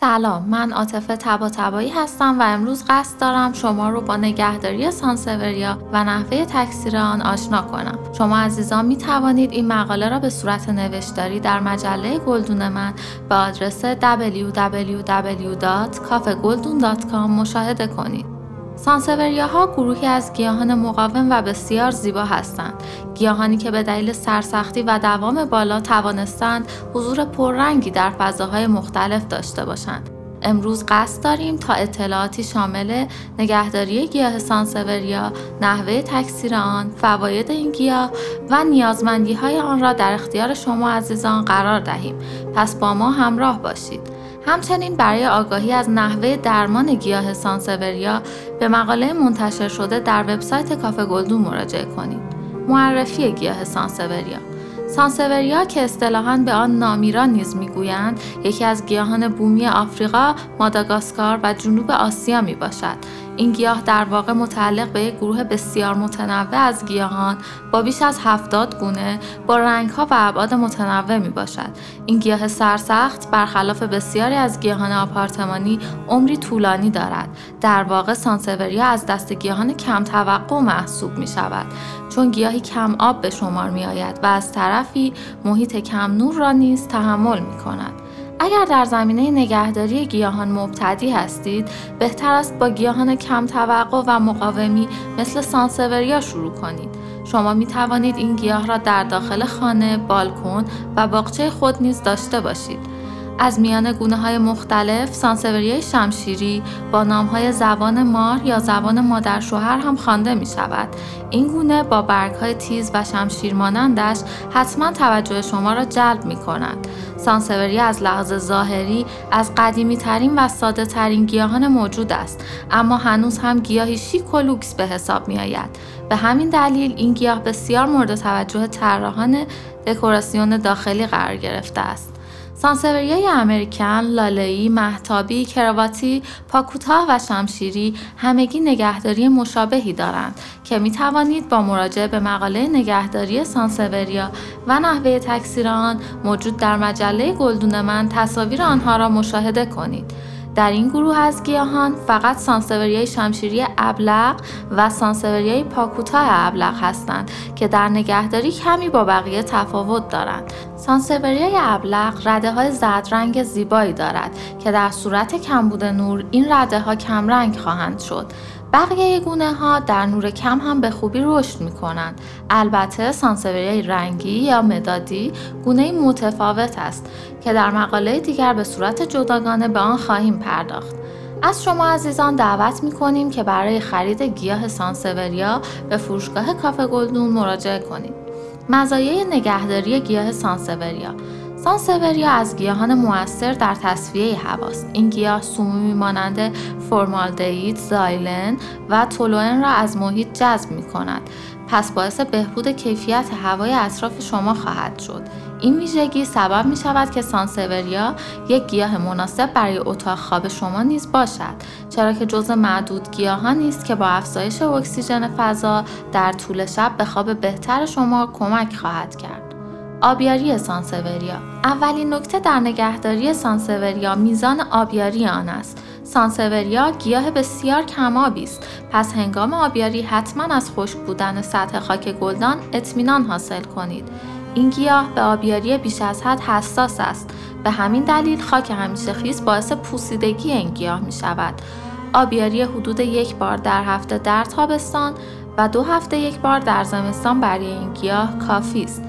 سلام من عاطفه تبا تبایی هستم و امروز قصد دارم شما رو با نگهداری سانسوریا و نحوه تکثیر آن آشنا کنم. شما عزیزان می توانید این مقاله را به صورت نوشتاری در مجله گلدون من به آدرس www.cafegoldun.com مشاهده کنید. ها گروهی از گیاهان مقاوم و بسیار زیبا هستند. گیاهانی که به دلیل سرسختی و دوام بالا توانستند حضور پررنگی در فضاهای مختلف داشته باشند. امروز قصد داریم تا اطلاعاتی شامل نگهداری گیاه سانسوریا، نحوه تکثیر آن، فواید این گیاه و نیازمندی های آن را در اختیار شما عزیزان قرار دهیم. پس با ما همراه باشید. همچنین برای آگاهی از نحوه درمان گیاه سانسوریا به مقاله منتشر شده در وبسایت کافه گلدون مراجعه کنید. معرفی گیاه سانسوریا سانسوریا که اصطلاحاً به آن نامیرا نیز می‌گویند یکی از گیاهان بومی آفریقا، ماداگاسکار و جنوب آسیا می باشد این گیاه در واقع متعلق به یک گروه بسیار متنوع از گیاهان با بیش از هفتاد گونه با رنگها و ابعاد متنوع می باشد. این گیاه سرسخت برخلاف بسیاری از گیاهان آپارتمانی عمری طولانی دارد. در واقع سانسوریا از دست گیاهان کم توقع محسوب می شود چون گیاهی کم آب به شمار می آید و از طرفی محیط کم نور را نیز تحمل می کند. اگر در زمینه نگهداری گیاهان مبتدی هستید بهتر است با گیاهان کم توقع و مقاومی مثل سانسوریا شروع کنید شما می توانید این گیاه را در داخل خانه، بالکن و باغچه خود نیز داشته باشید. از میان گونه های مختلف سانسوریای شمشیری با نام های زبان مار یا زبان مادر شوهر هم خوانده می شود. این گونه با برگ های تیز و شمشیر مانندش حتما توجه شما را جلب می کند. سانسوریا از لحاظ ظاهری از قدیمی ترین و ساده ترین گیاهان موجود است اما هنوز هم گیاهی شیک و لوکس به حساب می آید. به همین دلیل این گیاه بسیار مورد توجه طراحان دکوراسیون داخلی قرار گرفته است. سانسوریای امریکن، لالایی، محتابی، کرواتی، پاکوتا و شمشیری همگی نگهداری مشابهی دارند که می توانید با مراجعه به مقاله نگهداری سانسوریا و نحوه تکثیر آن موجود در مجله گلدون من تصاویر آنها را مشاهده کنید. در این گروه از گیاهان فقط سانسوریای شمشیری ابلق و سانسوریای پاکوتا ابلق هستند که در نگهداری کمی با بقیه تفاوت دارند. سانسوریای ابلق رده های زرد رنگ زیبایی دارد که در صورت کمبود نور این رده ها کمرنگ خواهند شد بقیه گونه ها در نور کم هم به خوبی رشد می کنند. البته سانسوریای رنگی یا مدادی گونه متفاوت است که در مقاله دیگر به صورت جداگانه به آن خواهیم پرداخت. از شما عزیزان دعوت می کنیم که برای خرید گیاه سانسوریا به فروشگاه کافه گلدون مراجعه کنید. مزایای نگهداری گیاه سانسوریا سانسوریا از گیاهان موثر در تصفیه هواست. این گیاه سمومی مانند فرمالدهید، زایلن و تولوئن را از محیط جذب می کند. پس باعث بهبود کیفیت هوای اطراف شما خواهد شد. این ویژگی سبب می شود که سانسوریا یک گیاه مناسب برای اتاق خواب شما نیز باشد چرا که جزء معدود گیاهانی است که با افزایش اکسیژن فضا در طول شب به خواب بهتر شما کمک خواهد کرد. آبیاری سانسوریا. اولین نکته در نگهداری سانسوریا میزان آبیاری آن است. سانسوریا گیاه بسیار کمابی است. پس هنگام آبیاری حتما از خشک بودن سطح خاک گلدان اطمینان حاصل کنید. این گیاه به آبیاری بیش از حد حساس است. به همین دلیل خاک همیشه خیز باعث پوسیدگی این گیاه می شود. آبیاری حدود یک بار در هفته در تابستان و دو هفته یک بار در زمستان برای این گیاه کافی است.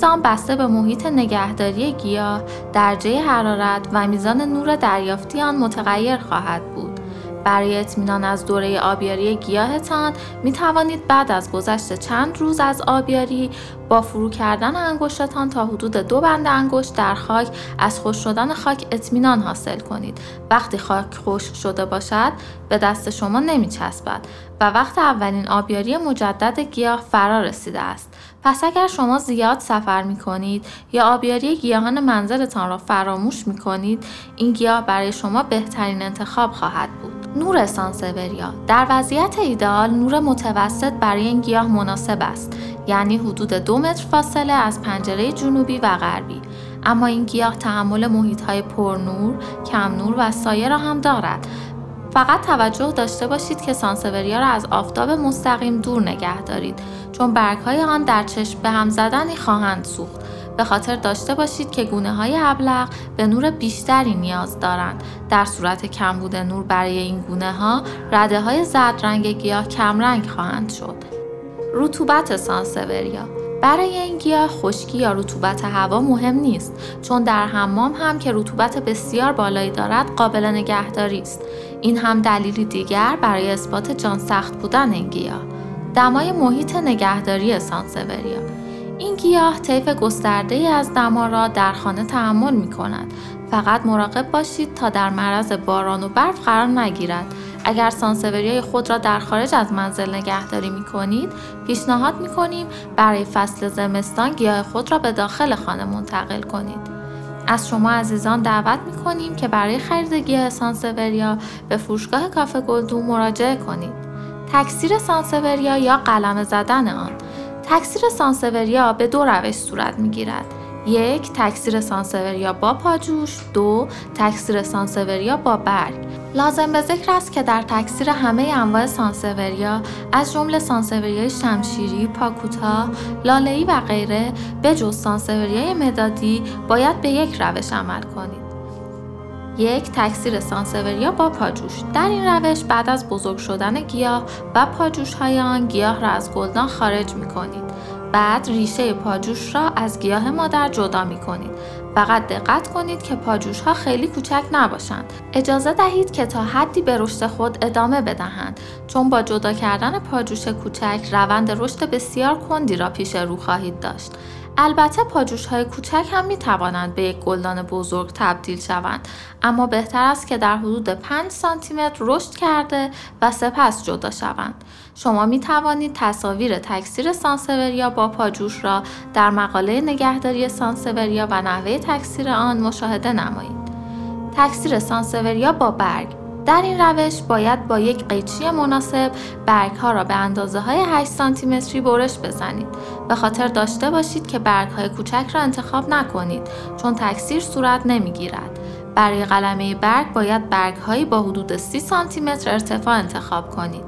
میزان بسته به محیط نگهداری گیاه، درجه حرارت و میزان نور دریافتی آن متغیر خواهد بود. برای اطمینان از دوره آبیاری گیاهتان می توانید بعد از گذشت چند روز از آبیاری با فرو کردن انگشتتان تا حدود دو بند انگشت در خاک از خوش شدن خاک اطمینان حاصل کنید. وقتی خاک خشک شده باشد به دست شما نمی چسبد و وقت اولین آبیاری مجدد گیاه فرا رسیده است. پس اگر شما زیاد سفر می کنید یا آبیاری گیاهان منزلتان را فراموش می کنید این گیاه برای شما بهترین انتخاب خواهد بود. نور سانسوریا در وضعیت ایدئال نور متوسط برای این گیاه مناسب است یعنی حدود دو متر فاصله از پنجره جنوبی و غربی اما این گیاه تحمل محیط های پرنور، کم نور و سایه را هم دارد فقط توجه داشته باشید که سانسوریا را از آفتاب مستقیم دور نگه دارید چون برگ های آن در چشم به هم زدنی خواهند سوخت به خاطر داشته باشید که گونه های ابلغ به نور بیشتری نیاز دارند. در صورت کمبود نور برای این گونه ها رده های زرد رنگ گیاه کمرنگ خواهند شد. رطوبت سانسوریا برای این گیاه خشکی یا رطوبت هوا مهم نیست چون در حمام هم که رطوبت بسیار بالایی دارد قابل نگهداری است این هم دلیلی دیگر برای اثبات جان سخت بودن این گیاه دمای محیط نگهداری سانسوریا این گیاه طیف گسترده ای از دما را در خانه تحمل می کند. فقط مراقب باشید تا در معرض باران و برف قرار نگیرد. اگر سانسوریای خود را در خارج از منزل نگهداری می کنید، پیشنهاد می کنیم برای فصل زمستان گیاه خود را به داخل خانه منتقل کنید. از شما عزیزان دعوت می کنیم که برای خرید گیاه سانسوریا به فروشگاه کافه گلدون مراجعه کنید. تکثیر سانسوریا یا قلم زدن آن تکثیر سانسوریا به دو روش صورت می گیرد. یک تکثیر سانسوریا با پاجوش. دو تکثیر سانسوریا با برگ. لازم به ذکر است که در تکثیر همه انواع سانسوریا از جمله سانسوریای شمشیری، پاکوتا، لاله‌ای و غیره به جز سانسوریای مدادی باید به یک روش عمل کنید. یک تکثیر سانسوریا با پاجوش. در این روش بعد از بزرگ شدن گیاه و پاجوش های آن گیاه را از گلدان خارج می کنید بعد ریشه پاجوش را از گیاه مادر جدا می کنید فقط دقت کنید که پاجوش ها خیلی کوچک نباشند. اجازه دهید که تا حدی به رشد خود ادامه بدهند چون با جدا کردن پاجوش کوچک روند رشد بسیار کندی را پیش رو خواهید داشت. البته پاجوش های کوچک هم می توانند به یک گلدان بزرگ تبدیل شوند اما بهتر است که در حدود 5 سانتی متر رشد کرده و سپس جدا شوند. شما می توانید تصاویر تکثیر سانسوریا با پاجوش را در مقاله نگهداری سانسوریا و نحوه تکثیر آن مشاهده نمایید. تکثیر سانسوریا با برگ در این روش باید با یک قیچی مناسب برگ ها را به اندازه های 8 سانتی متری برش بزنید. به خاطر داشته باشید که برگ های کوچک را انتخاب نکنید چون تکثیر صورت نمی گیرد. برای قلمه برگ باید برگ هایی با حدود 30 سانتی متر ارتفاع انتخاب کنید.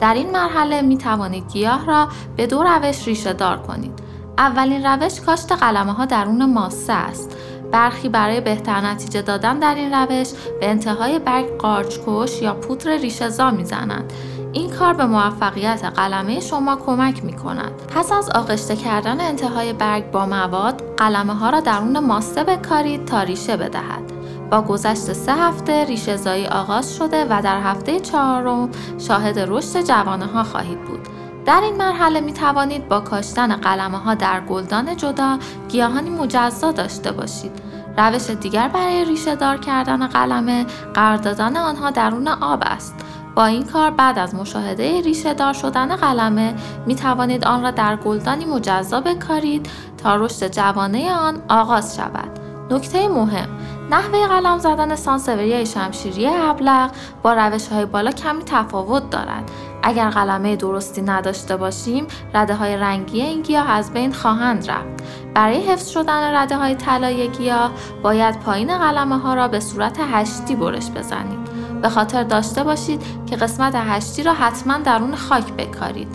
در این مرحله می توانید گیاه را به دو روش ریشه دار کنید. اولین روش کاشت قلمه ها درون ماسه است. برخی برای بهتر نتیجه دادن در این روش به انتهای برگ قارچکش یا پودر ریشهزا می‌زنند این کار به موفقیت قلمه شما کمک می کند. پس از آغشته کردن انتهای برگ با مواد، قلمه ها را درون ماسه بکارید تا ریشه بدهد. با گذشت سه هفته ریشه زایی آغاز شده و در هفته چهارم شاهد رشد جوانه ها خواهید بود. در این مرحله می توانید با کاشتن قلمه ها در گلدان جدا گیاهانی مجزا داشته باشید. روش دیگر برای ریشه دار کردن قلمه قرار دادن آنها درون آب است. با این کار بعد از مشاهده ریشه دار شدن قلمه می توانید آن را در گلدانی مجزا بکارید تا رشد جوانه آن آغاز شود. نکته مهم نحوه قلم زدن سانسوریای شمشیری ابلغ با روش های بالا کمی تفاوت دارد. اگر قلمه درستی نداشته باشیم رده های رنگی این گیاه از بین خواهند رفت. برای حفظ شدن رده های طلای گیاه باید پایین قلمه ها را به صورت هشتی برش بزنید. به خاطر داشته باشید که قسمت هشتی را حتما درون خاک بکارید.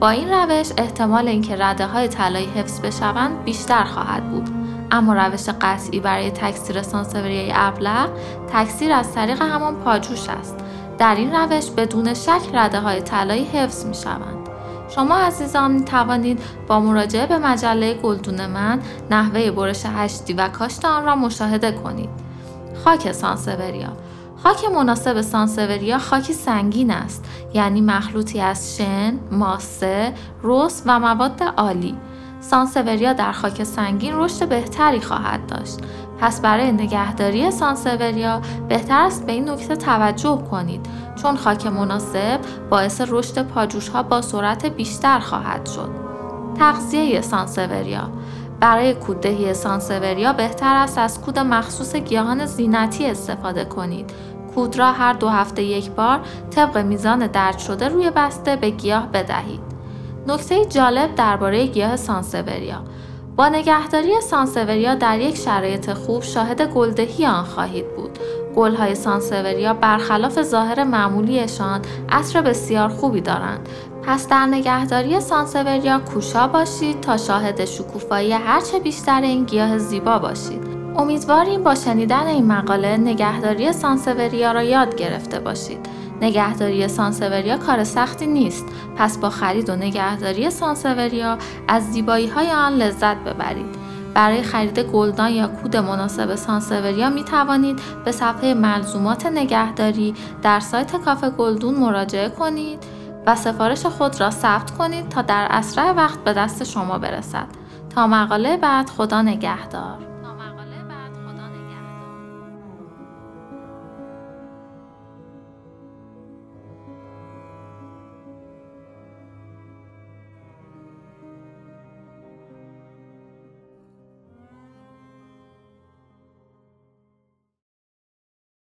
با این روش احتمال اینکه رده های طلایی حفظ بشوند بیشتر خواهد بود. اما روش قطعی برای تکثیر سانسوریای ابلغ تکثیر از طریق همان پاجوش است در این روش بدون شک رده های طلایی حفظ می شوند. شما عزیزان می توانید با مراجعه به مجله گلدون من نحوه برش هشتی و کاشت آن را مشاهده کنید. خاک سانسوریا خاک مناسب سانسوریا خاکی سنگین است یعنی مخلوطی از شن، ماسه، رس و مواد عالی سانسوریا در خاک سنگین رشد بهتری خواهد داشت. پس برای نگهداری سانسوریا بهتر است به این نکته توجه کنید چون خاک مناسب باعث رشد پاجوش ها با سرعت بیشتر خواهد شد. تغذیه سانسوریا برای کوددهی سانسوریا بهتر است از کود مخصوص گیاهان زینتی استفاده کنید. کود را هر دو هفته یک بار طبق میزان درد شده روی بسته به گیاه بدهید. نکته جالب درباره گیاه سانسوریا با نگهداری سانسوریا در یک شرایط خوب شاهد گلدهی آن خواهید بود. گلهای سانسوریا برخلاف ظاهر معمولیشان عطر بسیار خوبی دارند. پس در نگهداری سانسوریا کوشا باشید تا شاهد شکوفایی هرچه بیشتر این گیاه زیبا باشید. امیدواریم با شنیدن این مقاله نگهداری سانسوریا را یاد گرفته باشید. نگهداری سانسوریا کار سختی نیست. پس با خرید و نگهداری سانسوریا از زیبایی های آن لذت ببرید. برای خرید گلدان یا کود مناسب سانسوریا می توانید به صفحه ملزومات نگهداری در سایت کافه گلدون مراجعه کنید و سفارش خود را ثبت کنید تا در اسرع وقت به دست شما برسد. تا مقاله بعد خدا نگهدار.